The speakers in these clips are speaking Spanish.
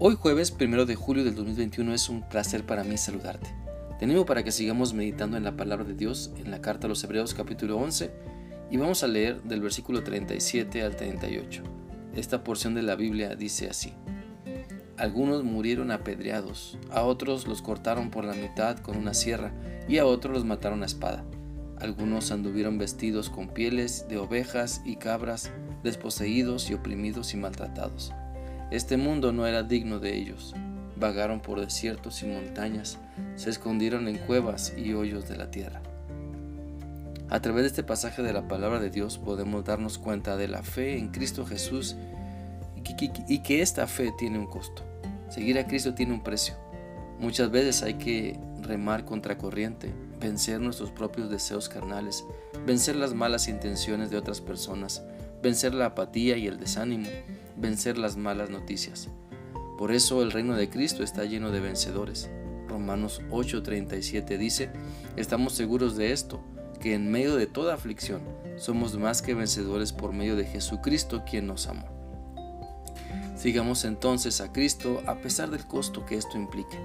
Hoy jueves 1 de julio del 2021 es un placer para mí saludarte. Te para que sigamos meditando en la palabra de Dios en la carta a los Hebreos capítulo 11 y vamos a leer del versículo 37 al 38. Esta porción de la Biblia dice así. Algunos murieron apedreados, a otros los cortaron por la mitad con una sierra y a otros los mataron a espada. Algunos anduvieron vestidos con pieles de ovejas y cabras, desposeídos y oprimidos y maltratados este mundo no era digno de ellos. Vagaron por desiertos y montañas, se escondieron en cuevas y hoyos de la tierra. A través de este pasaje de la palabra de Dios podemos darnos cuenta de la fe en Cristo Jesús y que esta fe tiene un costo. Seguir a Cristo tiene un precio. Muchas veces hay que remar contra corriente, vencer nuestros propios deseos carnales, vencer las malas intenciones de otras personas, vencer la apatía y el desánimo, vencer las malas noticias. Por eso el reino de Cristo está lleno de vencedores. Romanos 8:37 dice, estamos seguros de esto, que en medio de toda aflicción somos más que vencedores por medio de Jesucristo quien nos amó. Sigamos entonces a Cristo a pesar del costo que esto implique,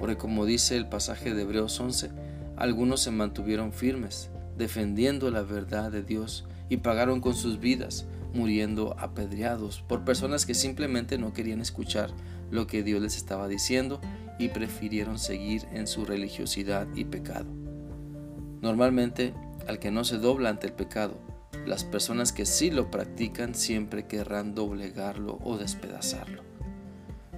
porque como dice el pasaje de Hebreos 11, algunos se mantuvieron firmes, defendiendo la verdad de Dios y pagaron con sus vidas, muriendo apedreados por personas que simplemente no querían escuchar lo que Dios les estaba diciendo y prefirieron seguir en su religiosidad y pecado. Normalmente, al que no se dobla ante el pecado, las personas que sí lo practican siempre querrán doblegarlo o despedazarlo.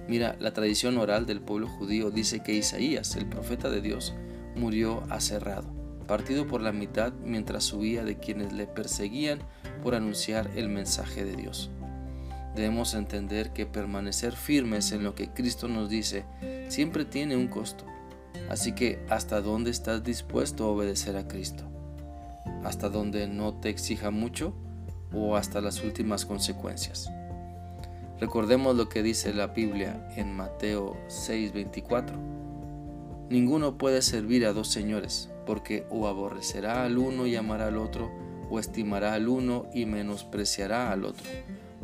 Mira, la tradición oral del pueblo judío dice que Isaías, el profeta de Dios, murió aserrado partido por la mitad mientras huía de quienes le perseguían por anunciar el mensaje de Dios. Debemos entender que permanecer firmes en lo que Cristo nos dice siempre tiene un costo. Así que, ¿hasta dónde estás dispuesto a obedecer a Cristo? ¿Hasta donde no te exija mucho o hasta las últimas consecuencias? Recordemos lo que dice la Biblia en Mateo 6:24. Ninguno puede servir a dos señores porque o aborrecerá al uno y amará al otro, o estimará al uno y menospreciará al otro.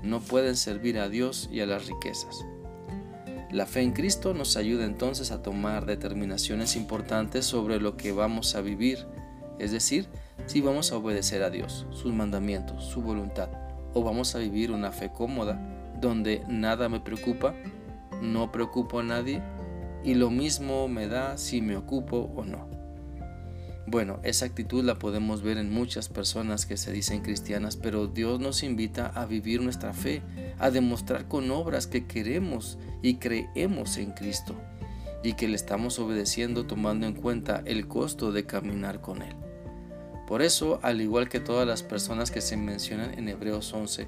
No pueden servir a Dios y a las riquezas. La fe en Cristo nos ayuda entonces a tomar determinaciones importantes sobre lo que vamos a vivir, es decir, si vamos a obedecer a Dios, sus mandamientos, su voluntad, o vamos a vivir una fe cómoda, donde nada me preocupa, no preocupo a nadie, y lo mismo me da si me ocupo o no. Bueno, esa actitud la podemos ver en muchas personas que se dicen cristianas, pero Dios nos invita a vivir nuestra fe, a demostrar con obras que queremos y creemos en Cristo y que le estamos obedeciendo tomando en cuenta el costo de caminar con Él. Por eso, al igual que todas las personas que se mencionan en Hebreos 11,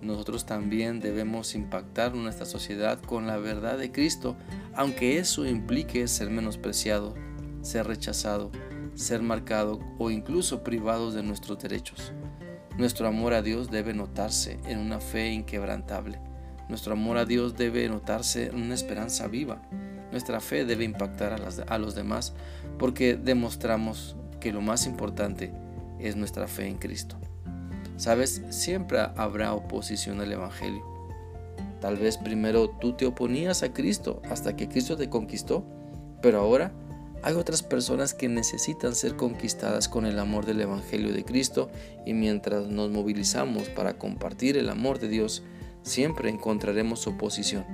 nosotros también debemos impactar nuestra sociedad con la verdad de Cristo, aunque eso implique ser menospreciado, ser rechazado, ser marcado o incluso privados de nuestros derechos. Nuestro amor a Dios debe notarse en una fe inquebrantable. Nuestro amor a Dios debe notarse en una esperanza viva. Nuestra fe debe impactar a, a los demás porque demostramos que lo más importante es nuestra fe en Cristo. Sabes, siempre habrá oposición al Evangelio. Tal vez primero tú te oponías a Cristo hasta que Cristo te conquistó, pero ahora hay otras personas que necesitan ser conquistadas con el amor del Evangelio de Cristo y mientras nos movilizamos para compartir el amor de Dios, siempre encontraremos oposición.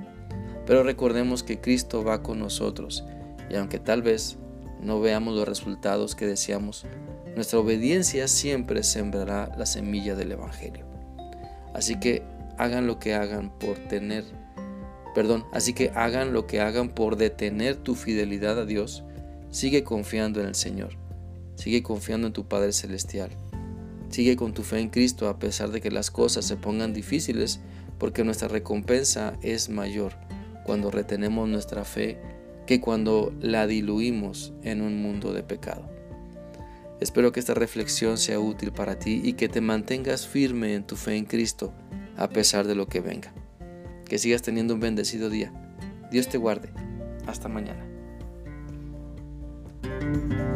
Pero recordemos que Cristo va con nosotros y aunque tal vez no veamos los resultados que deseamos, nuestra obediencia siempre sembrará la semilla del Evangelio. Así que hagan lo que hagan por tener, perdón, así que hagan lo que hagan por detener tu fidelidad a Dios Sigue confiando en el Señor. Sigue confiando en tu Padre Celestial. Sigue con tu fe en Cristo a pesar de que las cosas se pongan difíciles, porque nuestra recompensa es mayor cuando retenemos nuestra fe que cuando la diluimos en un mundo de pecado. Espero que esta reflexión sea útil para ti y que te mantengas firme en tu fe en Cristo a pesar de lo que venga. Que sigas teniendo un bendecido día. Dios te guarde. Hasta mañana. Thank you.